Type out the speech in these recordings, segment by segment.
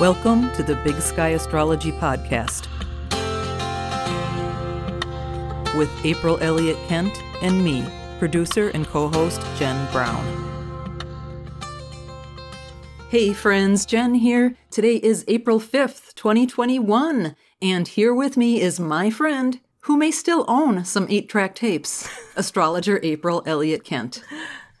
Welcome to the Big Sky Astrology Podcast with April Elliott Kent and me, producer and co host Jen Brown. Hey friends, Jen here. Today is April 5th, 2021, and here with me is my friend who may still own some 8 track tapes, astrologer April Elliott Kent.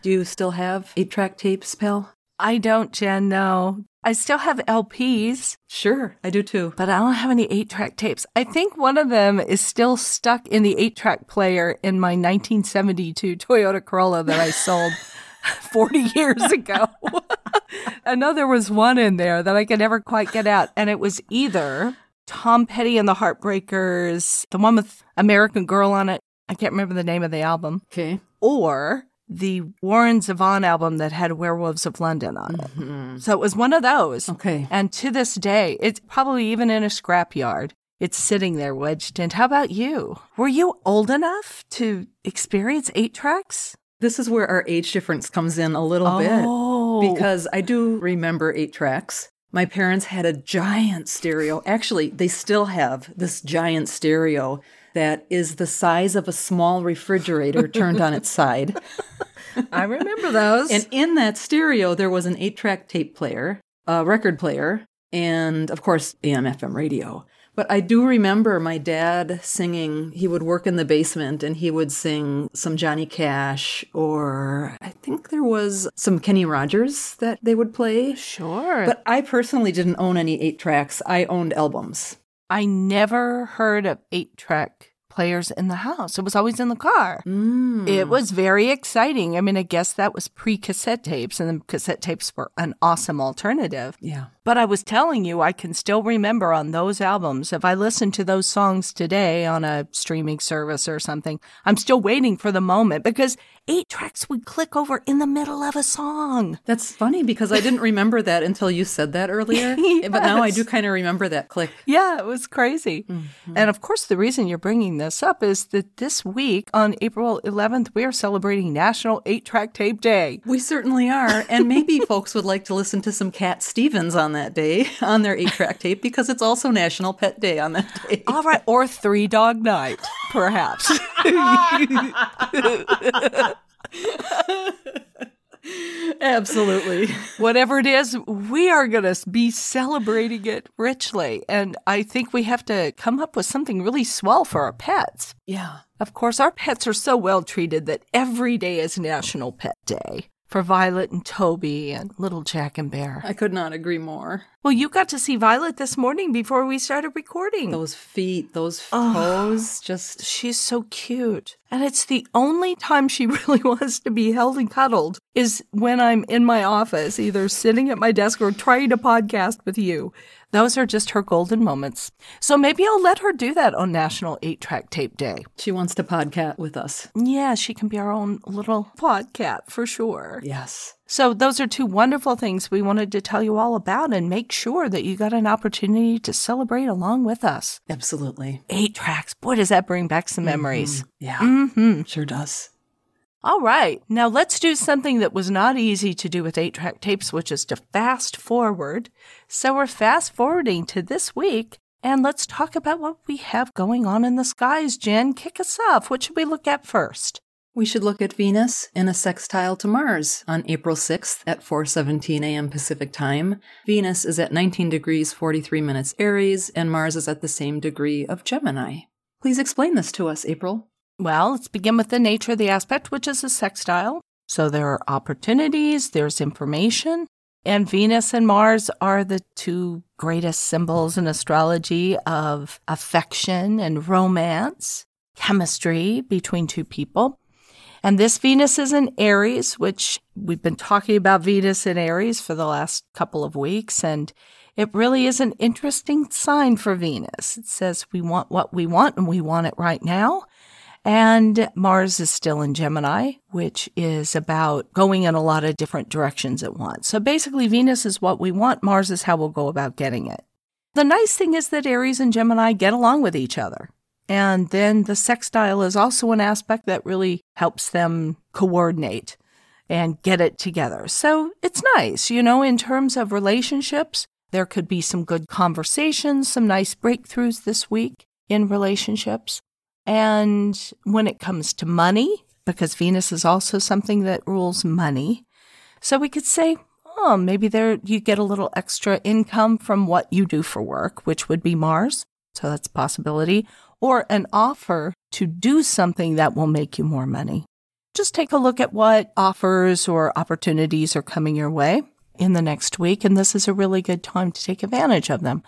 Do you still have 8 track tapes, pal? I don't, Jen, no. I still have LPs, Sure, I do too. but I don't have any eight track tapes. I think one of them is still stuck in the eight track player in my 1972 Toyota Corolla that I sold 40 years ago. I know there was one in there that I could never quite get out, and it was either Tom Petty and the Heartbreakers, the one with American Girl on it. I can't remember the name of the album, Okay. or the Warren Zevon album that had Werewolves of London on it. Mm-hmm. So it was one of those. Okay. And to this day, it's probably even in a scrapyard. It's sitting there wedged in. How about you? Were you old enough to experience eight tracks? This is where our age difference comes in a little Oh. bit because I do remember eight tracks. My parents had a giant stereo. Actually, they still have this giant stereo that is the size of a small refrigerator turned on its side. I remember those. And in that stereo, there was an eight track tape player, a record player, and of course, AM FM radio. But I do remember my dad singing, he would work in the basement and he would sing some Johnny Cash, or I think there was some Kenny Rogers that they would play. sure. But I personally didn't own any eight tracks, I owned albums. I never heard of eight track players in the house. It was always in the car. Mm. It was very exciting. I mean, I guess that was pre cassette tapes, and the cassette tapes were an awesome alternative. Yeah. But I was telling you, I can still remember on those albums, if I listen to those songs today on a streaming service or something, I'm still waiting for the moment because eight tracks would click over in the middle of a song. That's funny because I didn't remember that until you said that earlier. But now I do kind of remember that click. Yeah, it was crazy. Mm-hmm. And of course, the reason you're bringing this up is that this week on April 11th, we are celebrating National Eight Track Tape Day. We certainly are. And maybe folks would like to listen to some Cat Stevens on that day on their eight track tape because it's also National Pet Day on that day. All right, or Three Dog Night, perhaps. Absolutely. Whatever it is, we are going to be celebrating it richly. And I think we have to come up with something really swell for our pets. Yeah. Of course, our pets are so well treated that every day is National Pet Day for Violet and Toby and little Jack and Bear. I could not agree more. Well, you got to see Violet this morning before we started recording. Those feet, those Oh. toes, just She's so cute. And it's the only time she really wants to be held and cuddled is when I'm in my office, either sitting at my desk or trying to podcast with you. Those are just her golden moments. So maybe I'll let her do that on National 8 Track Tape Day. she wants to podcast with us. Yeah, she can be our own little podcat for sure. Yes. So those are two wonderful things we wanted to tell you all about and make sure that you got an opportunity to celebrate along with us. Absolutely. Eight tracks. Boy, does that bring back some memories. Yeah. Mm-hmm. Sure does. All right. Now let's do something that was not easy to do with eight track tapes, which is to fast forward. So we're fast forwarding to this week. And let's talk about what we have going on in the skies. Jen, kick us off. What should we look at first? We should look at Venus in a sextile to Mars on April 6th at 4:17 a.m. Pacific Time. Venus is at 19 degrees 43 minutes Aries and Mars is at the same degree of Gemini. Please explain this to us, April. Well, let's begin with the nature of the aspect, which is a sextile. So there are opportunities, there's information, and Venus and Mars are the two greatest symbols in astrology of affection and romance, chemistry between two people. And this Venus is in Aries, which we've been talking about Venus in Aries for the last couple of weeks. And it really is an interesting sign for Venus. It says we want what we want and we want it right now. And Mars is still in Gemini, which is about going in a lot of different directions at once. So basically, Venus is what we want, Mars is how we'll go about getting it. The nice thing is that Aries and Gemini get along with each other. And then the sextile is also an aspect that really helps them coordinate and get it together. So it's nice, you know, in terms of relationships. There could be some good conversations, some nice breakthroughs this week in relationships. And when it comes to money, because Venus is also something that rules money, so we could say, oh, maybe there you get a little extra income from what you do for work, which would be Mars. So that's a possibility. Or an offer to do something that will make you more money. Just take a look at what offers or opportunities are coming your way in the next week, and this is a really good time to take advantage of them.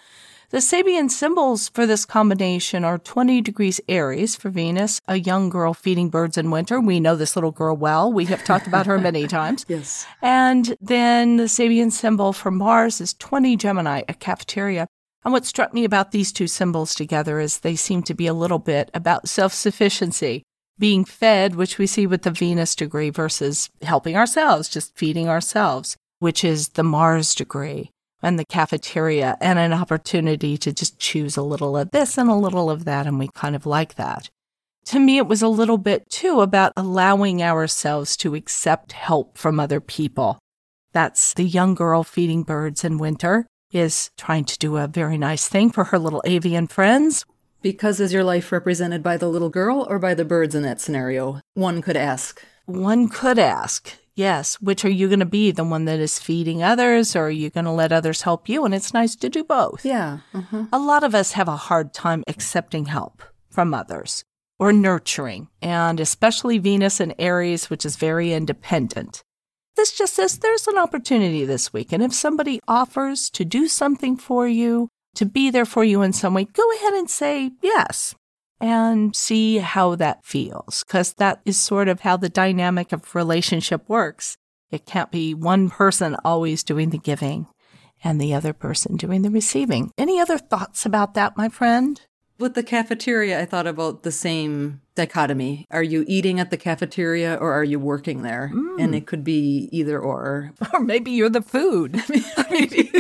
The Sabian symbols for this combination are 20 degrees Aries for Venus, a young girl feeding birds in winter. We know this little girl well. We have talked about her many times. Yes. And then the Sabian symbol for Mars is 20 Gemini, a cafeteria. And what struck me about these two symbols together is they seem to be a little bit about self sufficiency, being fed, which we see with the Venus degree, versus helping ourselves, just feeding ourselves, which is the Mars degree and the cafeteria, and an opportunity to just choose a little of this and a little of that. And we kind of like that. To me, it was a little bit too about allowing ourselves to accept help from other people. That's the young girl feeding birds in winter is trying to do a very nice thing for her little avian friends. Because is your life represented by the little girl or by the birds in that scenario? One could ask. One could ask, yes, which are you going to be? The one that is feeding others, or are you going to let others help you? And it's nice to do both. Yeah. Uh-huh. A lot of us have a hard time accepting help from others or nurturing, and especially Venus and Aries, which is very independent. This just says there's an opportunity this week. And if somebody offers to do something for you, to be there for you in some way, go ahead and say yes and see how that feels. Because that is sort of how the dynamic of relationship works. It can't be one person always doing the giving and the other person doing the receiving. Any other thoughts about that, my friend? With the cafeteria, I thought about the same dichotomy. Are you eating at the cafeteria or are you working there? Mm. And it could be either or. Or maybe you're the food. Maybe.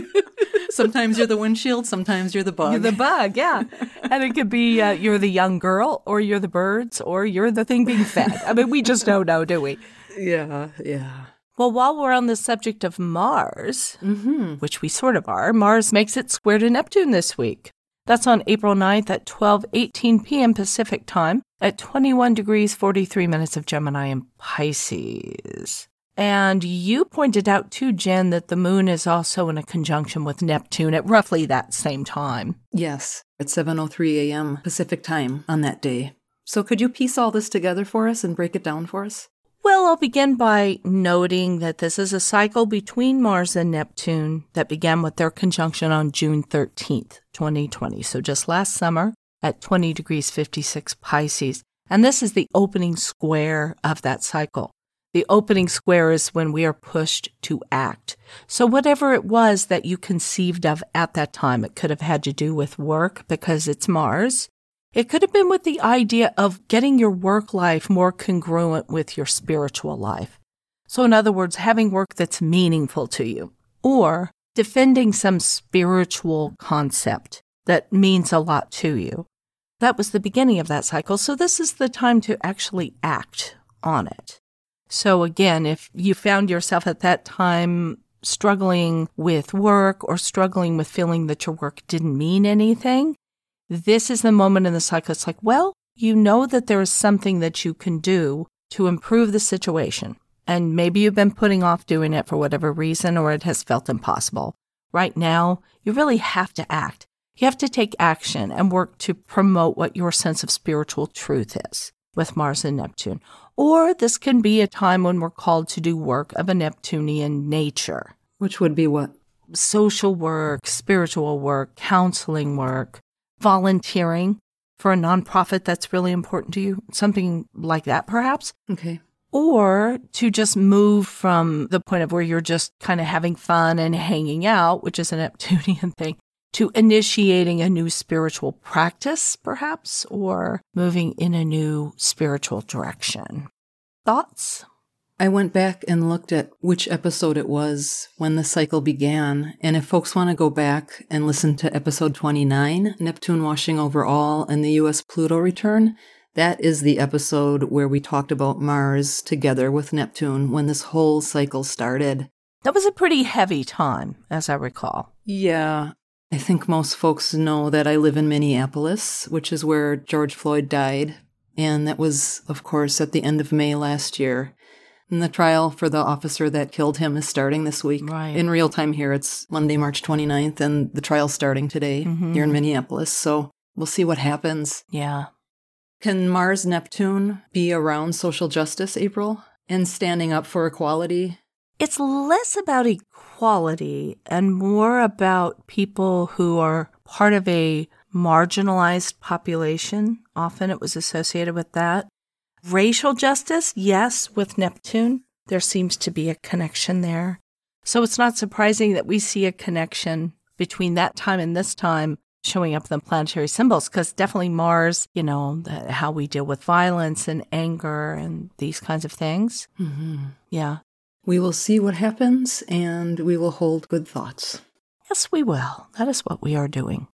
sometimes you're the windshield, sometimes you're the bug. You're the bug, yeah. and it could be uh, you're the young girl, or you're the birds, or you're the thing being fed. I mean, we just don't know, do we? yeah, yeah. Well, while we're on the subject of Mars, Mm-hmm. which we sort of are, Mars makes it square to Neptune this week. That's on April 9th at 12:18 p.m. Pacific Time at 21 degrees 43 minutes of Gemini and Pisces. And you pointed out too, Jen, that the moon is also in a conjunction with Neptune at roughly that same time. Yes, at 7:03 a.m. Pacific time on that day. So could you piece all this together for us and break it down for us? Well, I'll begin by noting that this is a cycle between Mars and Neptune that began with their conjunction on June 13th, 2020. So just last summer at 20 degrees 56 Pisces. And this is the opening square of that cycle. The opening square is when we are pushed to act. So whatever it was that you conceived of at that time, it could have had to do with work because it's Mars. It could have been with the idea of getting your work life more congruent with your spiritual life. So, in other words, having work that's meaningful to you, or defending some spiritual concept that means a lot to you. That was the beginning of that cycle. So, this is the time to actually act on it. So, again, if you found yourself at that time struggling with work or struggling with feeling that your work didn't mean anything, this is the moment in the cycle. It's like, well, you know that there is something that you can do to improve the situation. And maybe you've been putting off doing it for whatever reason or it has felt impossible. Right now, you really have to act. You have to take action and work to promote what your sense of spiritual truth is with Mars and Neptune. Or this can be a time when we're called to do work of a Neptunian nature Which would be what? social work, spiritual work, counseling work, volunteering for a nonprofit that's really important to you, something like that perhaps. Okay. Or to just move from the point of where you're just kind of having fun and hanging out, which is a Neptunian thing, to initiating a new spiritual practice, perhaps, or moving in a new spiritual direction. Thoughts? I went back and looked at which episode it was when the cycle began. And if folks want to go back and listen to episode 29, Neptune washing over all and the US Pluto return, that is the episode where we talked about Mars together with Neptune when this whole cycle started. That was a pretty heavy time, as I recall. Yeah. I think most folks know that I live in Minneapolis, which is where George Floyd died. And that was, of course, at the end of May last year. And the trial for the officer that killed him is starting this week. Right. In real time here, it's Monday, March 29th, and the trial's starting today Mhm. here in Minneapolis. So we'll see what happens. Yeah. Can Mars Neptune be around social justice, April, and standing up for equality? It's less about equality and more about people who are part of a marginalized population. Often it was associated with that. Racial justice, yes, with Neptune, there seems to be a connection there. So it's not surprising that we see a connection between that time and this time showing up in the planetary symbols because definitely Mars, you know, the, how we deal with violence and anger and these kinds of things. Mm-hmm. Yeah. We will see what happens and we will hold good thoughts. Yes, we will. That is what we are doing.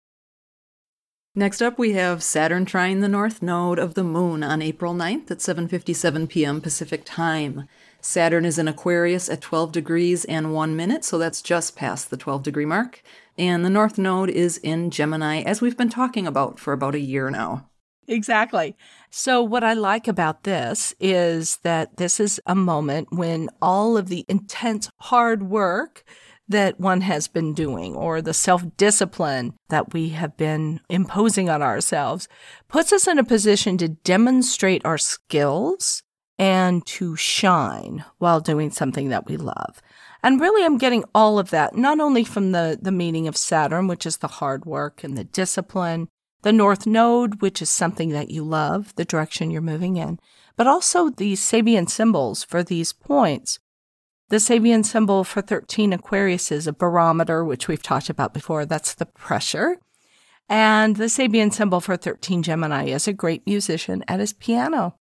Next up, we have Saturn trine the north node of the moon on April 9th at 7:57 p.m. Pacific Time. Saturn is in Aquarius at 12 degrees and 1 minute, so that's just past the 12 degree mark. And the north node is in Gemini as we've been talking about for about a year now. Exactly. So, what I like about this is that this is a moment when all of the intense hard work that one has been doing or the self discipline that we have been imposing on ourselves puts us in a position to demonstrate our skills and to shine while doing something that we love. And really, I'm getting all of that, not only from the, the meaning of Saturn, which is the hard work and the discipline, the North Node, which is something that you love, the direction you're moving in, but also the Sabian symbols for these points. The Sabian symbol for 13 Aquarius is a barometer, which we've talked about before. That's the pressure. And the Sabian symbol for 13 Gemini is a great musician at his piano.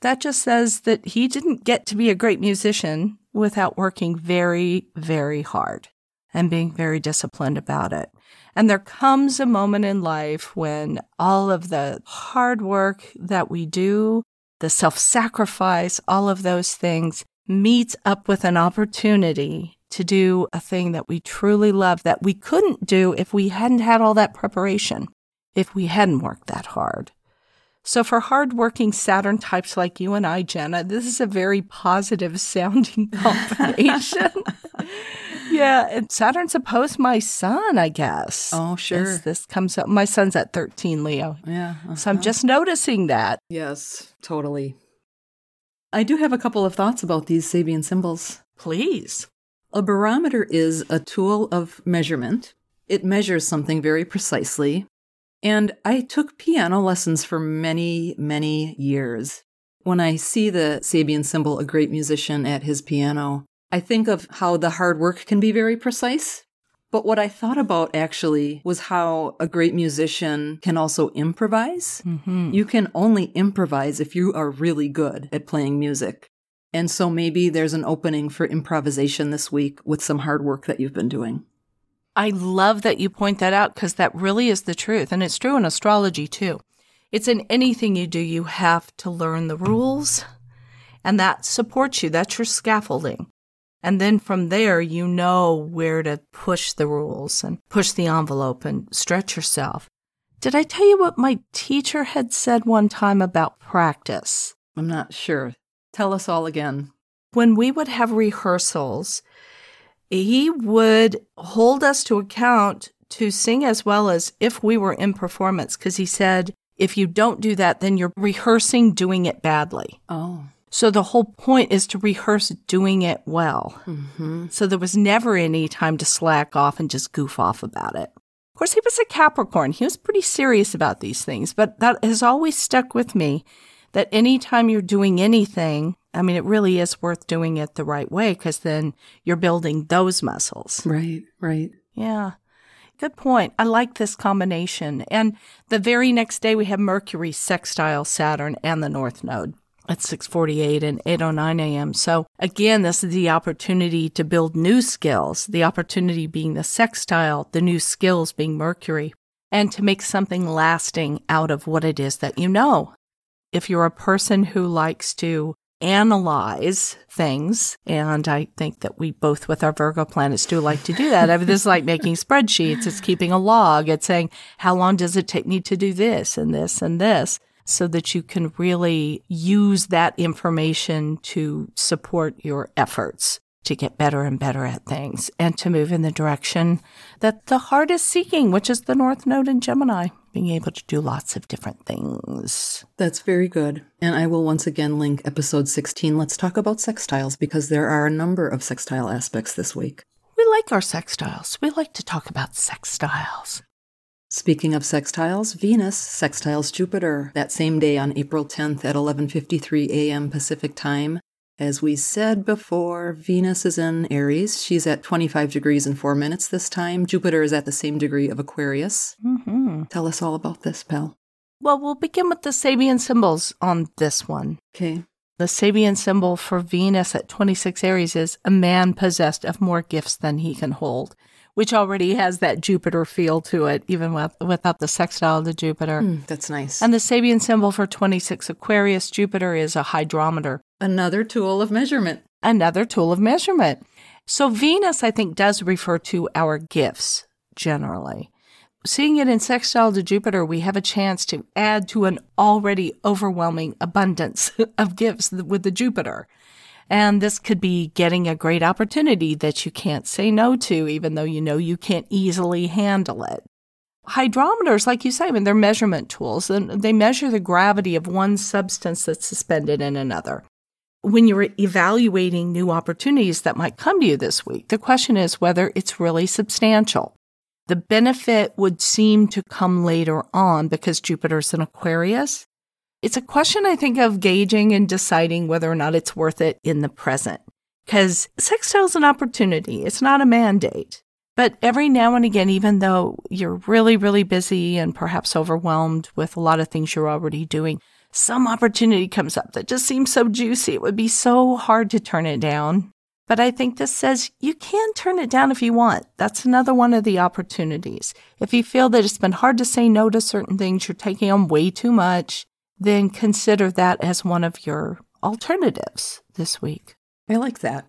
That just says that he didn't get to be a great musician without working very, very hard and being very disciplined about it. And there comes a moment in life when all of the hard work that we do, the self sacrifice, all of those things meets up with an opportunity to do a thing that we truly love that we couldn't do if we hadn't had all that preparation, if we hadn't worked that hard. So, for hardworking Saturn types like you and I, Jenna, this is a very positive sounding combination. yeah, and Saturn's opposed my sun, I guess. Oh, sure. As this comes up. My sun's at 13, Leo. Yeah. So I'm uh-huh. just noticing that. Yes, totally. I do have a couple of thoughts about these Sabian symbols. Please. A barometer is a tool of measurement. It measures something very precisely. And I took piano lessons for many, many years. When I see the Sabian symbol, a great musician at his piano, I think of how the hard work can be very precise. But what I thought about actually was how a great musician can also improvise. Mm-hmm. You can only improvise if you are really good at playing music. And so maybe there's an opening for improvisation this week with some hard work that you've been doing. I love that you point that out because that really is the truth. And it's true in astrology too. It's in anything you do, you have to learn the rules, and that supports you. That's your scaffolding. And then from there, you know where to push the rules and push the envelope and stretch yourself. Did I tell you what my teacher had said one time about practice? I'm not sure. Tell us all again. When we would have rehearsals, he would hold us to account to sing as well as if we were in performance because he said, if you don't do that, then you're rehearsing doing it badly. Oh. So the whole point is to rehearse doing it well. Mm-hmm. So there was never any time to slack off and just goof off about it. Of course, he was a Capricorn. He was pretty serious about these things, but that has always stuck with me that anytime you're doing anything, I mean, it really is worth doing it the right way because then you're building those muscles. Right, right. Yeah. Good point. I like this combination. And the very next day we have Mercury sextile Saturn and the North Node at 6:48 and 8:09 a.m. So again, this is the opportunity to build new skills, the opportunity being the sextile, the new skills being Mercury, and to make something lasting out of what it is that you know. If you're a person who likes to analyze things. And I think that we both with our Virgo planets do like to do that. I mean, this is like making spreadsheets. It's keeping a log. It's saying, how long does it take me to do this and this and this? So that you can really use that information to support your efforts to get better and better at things and to move in the direction that the heart is seeking, which is the North Node in Gemini, being able to do lots of different things. That's very good. And I will once again link episode 16. Let's talk about sextiles because there are a number of sextile aspects this week. We like our sextiles. We like to talk about sextiles. Speaking of sextiles, Venus sextiles Jupiter that same day on April 10th at 11:53 a.m. Pacific Time. As we said before, Venus is in Aries. She's at 25 degrees and 4 minutes this time. Jupiter is at the same degree of Aquarius. Mm-hmm. Tell us all about this, pal. Well, we'll begin with the Sabian symbols on this one. Okay. The Sabian symbol for Venus at 26 Aries is a man possessed of more gifts than he can hold, which already has that Jupiter feel to it, even with, without the sextile to Jupiter. Mm, that's nice. And the Sabian symbol for 26 Aquarius Jupiter is a hydrometer. Another tool of measurement. Another tool of measurement. So Venus, I think, does refer to our gifts generally. Seeing it in sextile to Jupiter, we have a chance to add to an already overwhelming abundance of gifts with the Jupiter. And this could be getting a great opportunity that you can't say no to, even though you know you can't easily handle it. Hydrometers, like you say, I mean, they're measurement tools and they measure the gravity of one substance that's suspended in another. When you're evaluating new opportunities that might come to you this week, the question is whether it's really substantial. The benefit would seem to come later on because Jupiter's in Aquarius. It's a question I think of gauging and deciding whether or not it's worth it in the present. Because sextile is an opportunity, it's not a mandate. But every now and again, even though you're really, really busy and perhaps overwhelmed with a lot of things you're already doing, some opportunity comes up that just seems so juicy. It would be so hard to turn it down. But I think this says you can turn it down if you want. That's another one of the opportunities. If you feel that it's been hard to say no to certain things, you're taking on way too much, then consider that as one of your alternatives this week. I like that.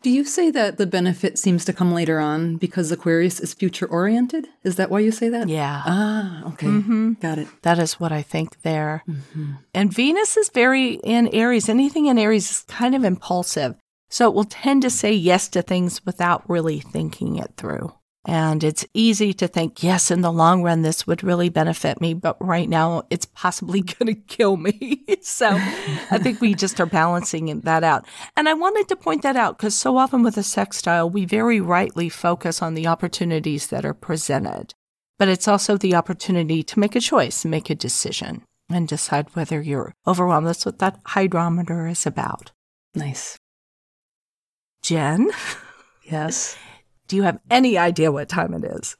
Do you say that the benefit seems to come later on because Aquarius is future oriented? Is that why you say that? Yeah. Ah, okay. Mm-hmm. Got it. That is what I think there. Mm-hmm. And Venus is very in Aries. Anything in Aries is kind of impulsive. So it will tend to say yes to things without really thinking it through. And it's easy to think, yes, in the long run, this would really benefit me. But right now, it's possibly going to kill me. so I think we just are balancing that out. And I wanted to point that out because so often with a sextile, we very rightly focus on the opportunities that are presented. But it's also the opportunity to make a choice, make a decision, and decide whether you're overwhelmed. That's what that hydrometer is about. Nice. Jen? Yes. Do you have any idea what time it is?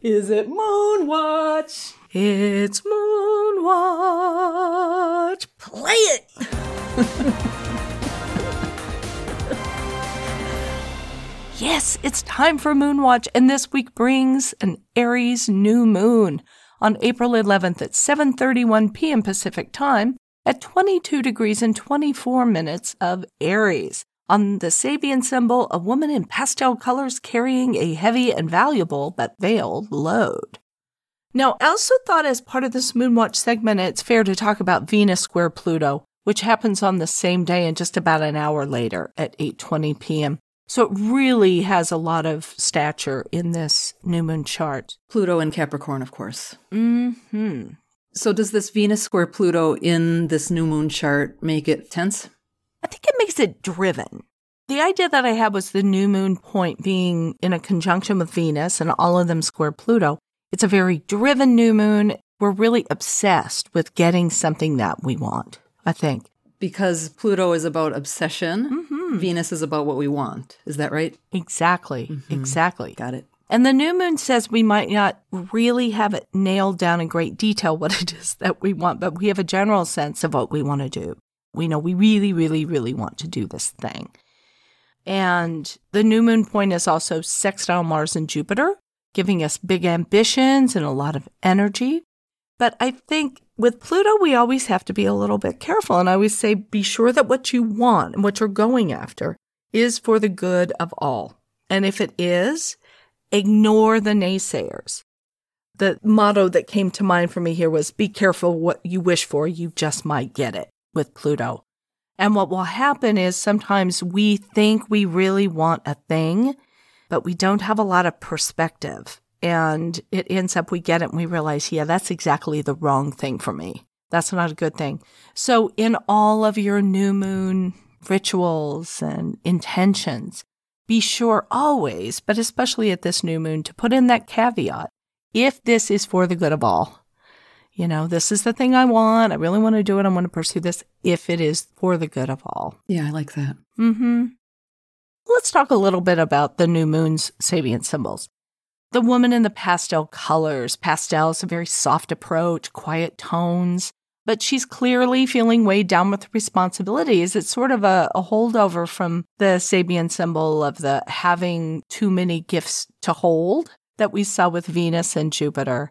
Is it moon watch? It's moon watch. Play it. yes, it's time for moon watch and this week brings an Aries new moon on April 11th at 7:31 p.m. Pacific Time at 22 degrees and 24 minutes of Aries. On the Sabian symbol, a woman in pastel colors carrying a heavy and valuable but veiled load. Now, I also thought as part of this Moonwatch segment, it's fair to talk about Venus square Pluto, which happens on the same day and just about an hour later at 8:20 p.m. So it really has a lot of stature in this new moon chart. Pluto in Capricorn, of course. Hmm. So does this Venus square Pluto in this new moon chart make it tense? I think it makes it driven. The idea that I had was the new moon point being in a conjunction with Venus and all of them square Pluto. It's a very driven new moon. We're really obsessed with getting something that we want, I think. Because Pluto is about obsession, Mm-hmm. Venus is about what we want. Is that right? Exactly. Exactly. Got it. And the new moon says we might not really have it nailed down in great detail what it is that we want, but we have a general sense of what we want to do. We know we really, really, really want to do this thing. And the new moon point is also sextile Mars and Jupiter, giving us big ambitions and a lot of energy. But I think with Pluto, we always have to be a little bit careful. And I always say, be sure that what you want and what you're going after is for the good of all. And if it is, ignore the naysayers. The motto that came to mind for me here was be careful what you wish for, you just might get it with Pluto. And what will happen is sometimes we think we really want a thing, but we don't have a lot of perspective. And it ends up we get it and we realize, yeah, that's exactly the wrong thing for me. That's not a good thing. So, in all of your new moon rituals and intentions, be sure always, but especially at this new moon, to put in that caveat if this is for the good of all. You know, this is the thing I want. I really want to do it. I want to pursue this if it is for the good of all. Yeah, I like that. Mm-hmm. Let's talk a little bit about the new moon's Sabian symbols. The woman in the pastel colors. Pastel is a very soft approach, quiet tones, but she's clearly feeling weighed down with responsibilities. It's sort of a, a holdover from the Sabian symbol of the having too many gifts to hold that we saw with Venus and Jupiter.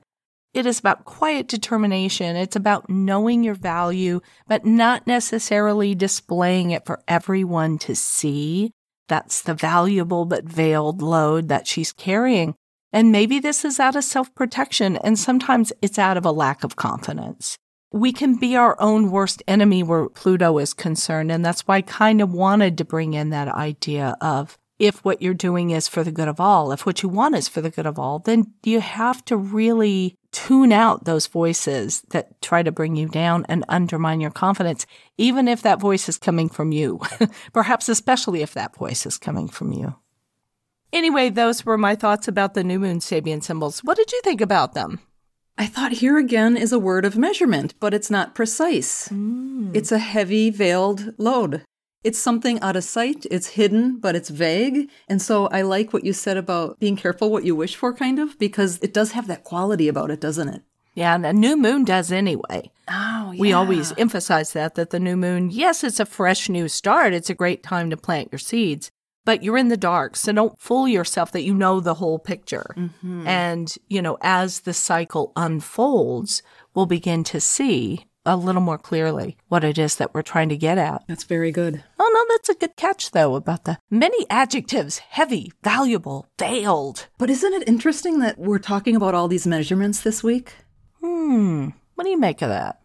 It is about quiet determination. It's about knowing your value, but not necessarily displaying it for everyone to see. That's the valuable but veiled load that she's carrying. And maybe this is out of self protection, and sometimes it's out of a lack of confidence. We can be our own worst enemy where Pluto is concerned. And that's why I kind of wanted to bring in that idea of if what you're doing is for the good of all, if what you want is for the good of all, then you have to really tune out those voices that try to bring you down and undermine your confidence, even if that voice is coming from you. Perhaps especially if that voice is coming from you. Anyway, those were my thoughts about the new moon Sabian symbols. What did you think about them? I thought here again is a word of measurement, but it's not precise. Mm. It's a heavy veiled load. It's something out of sight, it's hidden, but it's vague. And so I like what you said about being careful what you wish for, kind of, because it does have that quality about it, doesn't it? Yeah, and a new moon does anyway. Oh, yeah. We always emphasize that, that the new moon, yes, it's a fresh new start. It's a great time to plant your seeds, but you're in the dark. So don't fool yourself that you know the whole picture. Mm-hmm. And, you know, as the cycle unfolds, we'll begin to see a little more clearly what it is that we're trying to get at. That's very good. Oh, no, that's a good catch, though, about the many adjectives heavy, valuable, veiled. But isn't it interesting that we're talking about all these measurements this week? Hmm. What do you make of that?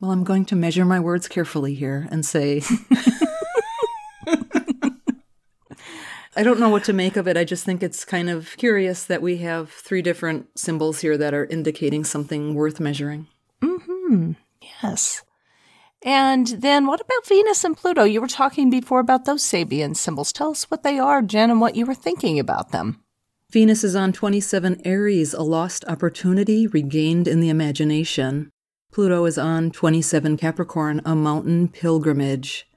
Well, I'm going to measure my words carefully here and say. I don't know what to make of it. I just think it's kind of curious that we have three different symbols here that are indicating something worth measuring. Hmm. Yes. And then what about Venus and Pluto? You were talking before about those Sabian symbols. Tell us what they are, Jen, and what you were thinking about them. Venus is on 27 Aries, a lost opportunity regained in the imagination. Pluto is on 27 Capricorn, a mountain pilgrimage.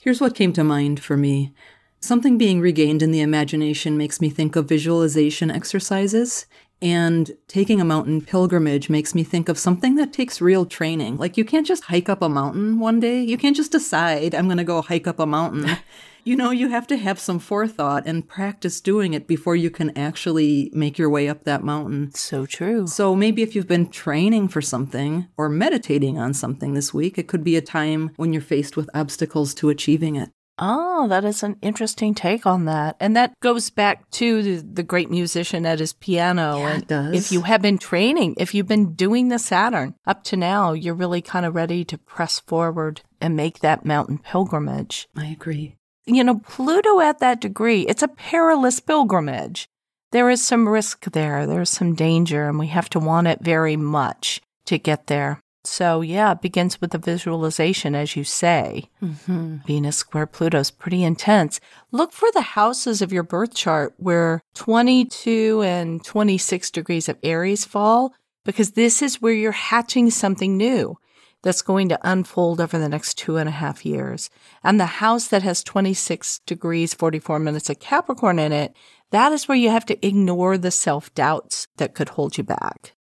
Here's what came to mind for me. Something being regained in the imagination makes me think of visualization exercises and taking a mountain pilgrimage makes me think of something that takes real training. Like, you can't just hike up a mountain one day. You can't just decide, I'm going to go hike up a mountain. you know, you have to have some forethought and practice doing it before you can actually make your way up that mountain. So true. So maybe if you've been training for something or meditating on something this week, it could be a time when you're faced with obstacles to achieving it. Oh, that is an interesting take on that. And that goes back to the, the great musician at his piano. Yeah, and it does. If you have been training, if you've been doing the Saturn up to now, you're really kind of ready to press forward and make that mountain pilgrimage. I agree. You know, Pluto at that degree, it's a perilous pilgrimage. There is some risk there, there's some danger, and we have to want it very much to get there. So, yeah, it begins with the visualization, as you say. Mm-hmm. Venus square Pluto is pretty intense. Look for the houses of your birth chart where 22 and 26 degrees of Aries fall, because this is where you're hatching something new that's going to unfold over the next two and a half years. And the house that has 26 degrees, 44 minutes of Capricorn in it, that is where you have to ignore the self doubts that could hold you back.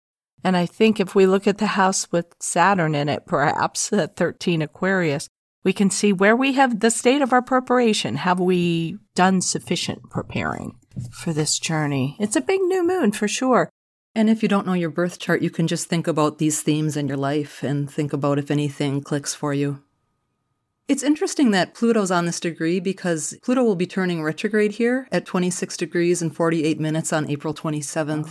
And I think if we look at the house with Saturn in it, perhaps at 13 Aquarius, we can see where we have the state of our preparation. Have we done sufficient preparing for this journey? It's a big new moon for sure. And if you don't know your birth chart, you can just think about these themes in your life and think about if anything clicks for you. It's interesting that Pluto's on this degree because Pluto will be turning retrograde here at 26 degrees and 48 minutes on April 27th.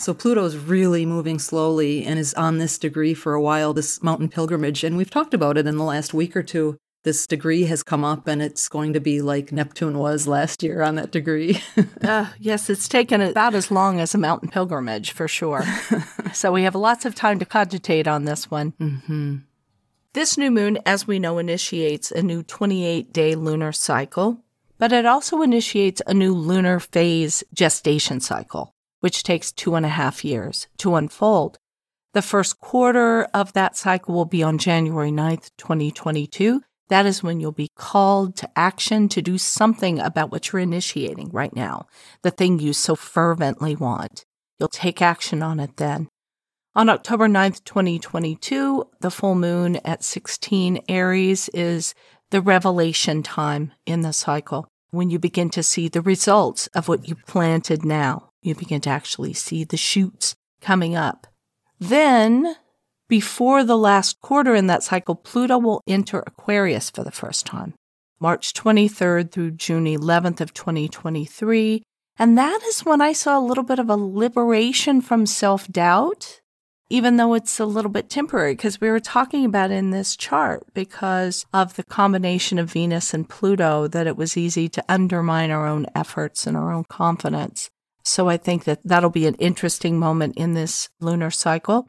So Pluto's really moving slowly and is on this degree for a while, this mountain pilgrimage. And we've talked about it in the last week or two. This degree has come up and it's going to be like Neptune was last year on that degree. uh, yes, it's taken about as long as a mountain pilgrimage for sure. so we have lots of time to cogitate on this one. Mm-hmm. This new moon, as we know, initiates a new 28 day lunar cycle, but it also initiates a new lunar phase gestation cycle, which takes two and a half years to unfold. The first quarter of that cycle will be on January 9th, 2022. That is when you'll be called to action to do something about what you're initiating right now, the thing you so fervently want. You'll take action on it then. On October 9th, 2022, the full moon at 16 Aries is the revelation time in the cycle when you begin to see the results of what you planted now. You begin to actually see the shoots coming up. Then, before the last quarter in that cycle, Pluto will enter Aquarius for the first time, March 23rd through June 11th of 2023. And that is when I saw a little bit of a liberation from self doubt even though it's a little bit temporary, because we were talking about in this chart because of the combination of Venus and Pluto that it was easy to undermine our own efforts and our own confidence. So I think that that'll be an interesting moment in this lunar cycle.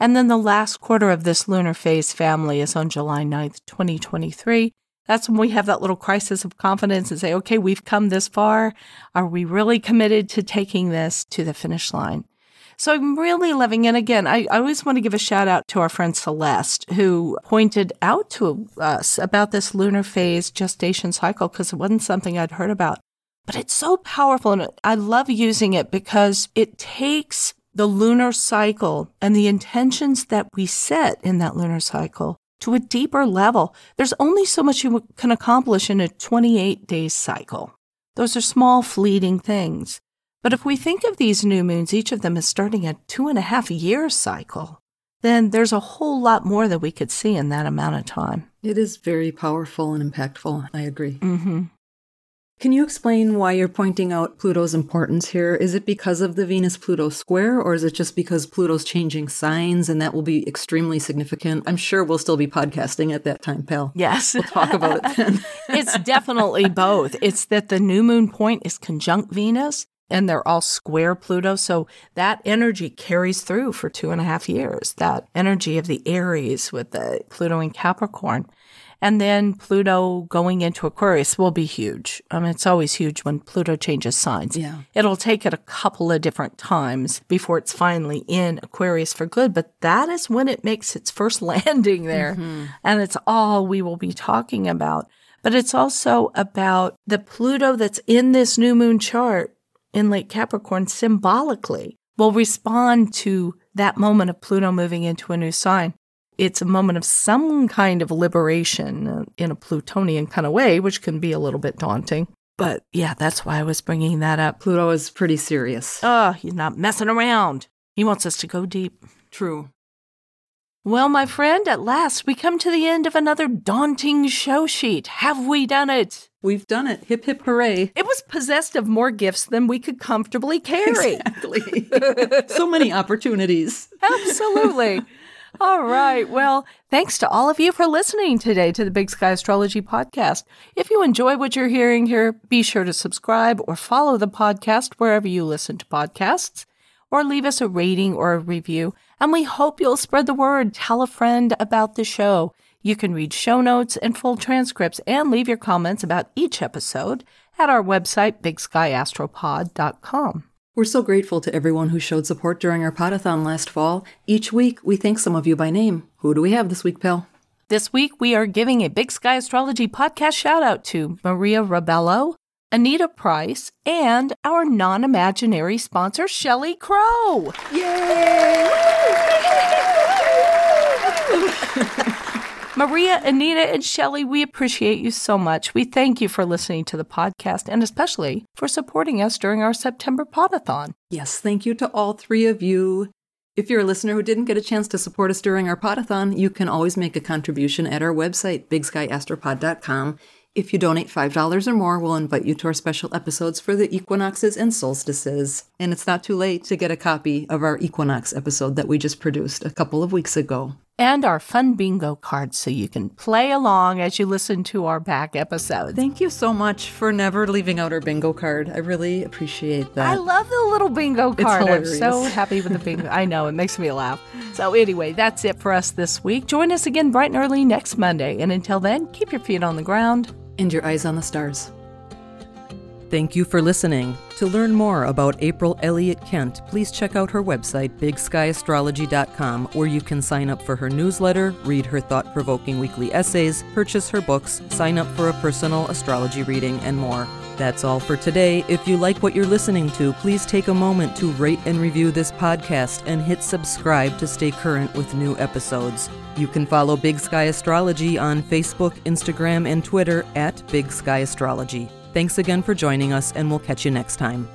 And then the last quarter of this lunar phase family is on July 9th, 2023. That's when we have that little crisis of confidence and say, okay, we've come this far. Are we really committed to taking this to the finish line? So I'm really loving it. Again, I, I always want to give a shout out to our friend Celeste, who pointed out to us about this lunar phase gestation cycle because it wasn't something I'd heard about. But it's so powerful and I love using it because it takes the lunar cycle and the intentions that we set in that lunar cycle to a deeper level. There's only so much you can accomplish in a 28 day cycle. Those are small, fleeting things. But if we think of these new moons, each of them is starting a two and a half year cycle, then there's a whole lot more that we could see in that amount of time. It is very powerful and impactful. I agree. Mm-hmm. Can you explain why you're pointing out Pluto's importance here? Is it because of the Venus Pluto square, or is it just because Pluto's changing signs and that will be extremely significant? I'm sure we'll still be podcasting at that time, pal. Yes. We'll talk about it then. it's definitely both. It's that the new moon point is conjunct Venus, and they're all square Pluto. So that energy carries through for two and a half years, that energy of the Aries with the Pluto in Capricorn. And then Pluto going into Aquarius will be huge. I mean, it's always huge when Pluto changes signs. Yeah. It'll take it a couple of different times before it's finally in Aquarius for good, but that is when it makes its first landing there. Mm-hmm. And it's all we will be talking about. But it's also about the Pluto that's in this new moon chart in late Capricorn symbolically will respond to that moment of Pluto moving into a new sign. It's a moment of some kind of liberation uh, in a Plutonian kind of way, which can be a little bit daunting. But yeah, that's why I was bringing that up. Pluto is pretty serious. Oh, he's not messing around. He wants us to go deep. True. Well, my friend, at last we come to the end of another daunting show sheet. Have we done it? We've done it. Hip hip hooray. It was possessed of more gifts than we could comfortably carry. Exactly. so many opportunities. Absolutely. All right. Well, thanks to all of you for listening today to the Big Sky Astrology Podcast. If you enjoy what you're hearing here, be sure to subscribe or follow the podcast wherever you listen to podcasts, or leave us a rating or a review. And we hope you'll spread the word. Tell a friend about the show. You can read show notes and full transcripts and leave your comments about each episode at our website, bigskyastropod.com. We're so grateful to everyone who showed support during our podathon last fall. Each week, we thank some of you by name. Who do we have this week, pal? This week, we are giving a Big Sky Astrology podcast shout out to Maria Rabello, Anita Price, and our non imaginary sponsor, Shelly Crow. Yay! Maria, Anita, and Shelly, we appreciate you so much. We thank you for listening to the podcast and especially for supporting us during our September Podathon. Yes, thank you to all three of you. If you're a listener who didn't get a chance to support us during our podathon, you can always make a contribution at our website, bigskyastropod.com. If you donate $5 or more, we'll invite you to our special episodes for the equinoxes and solstices. And it's not too late to get a copy of our equinox episode that we just produced a couple of weeks ago and our fun bingo cards so you can play along as you listen to our back episodes. Thank you so much for never leaving out our bingo card. I really appreciate that. I love the little bingo card. I'm so happy with the bingo. I know, it makes me laugh. So, anyway, that's it for us this week. Join us again bright and early next Monday. And until then, keep your feet on the ground and your eyes on the stars. Thank you for listening. To learn more about April Elliott Kent, please check out her website, bigskyAstrology.com, where you can sign up for her newsletter, read her thought provoking weekly essays, purchase her books, sign up for a personal astrology reading, and more. That's all for today. If you like what you're listening to, please take a moment to rate and review this podcast and hit subscribe to stay current with new episodes. You can follow Big Sky Astrology on Facebook, Instagram, and Twitter at Big Sky Astrology. Thanks again for joining us, and we'll catch you next time.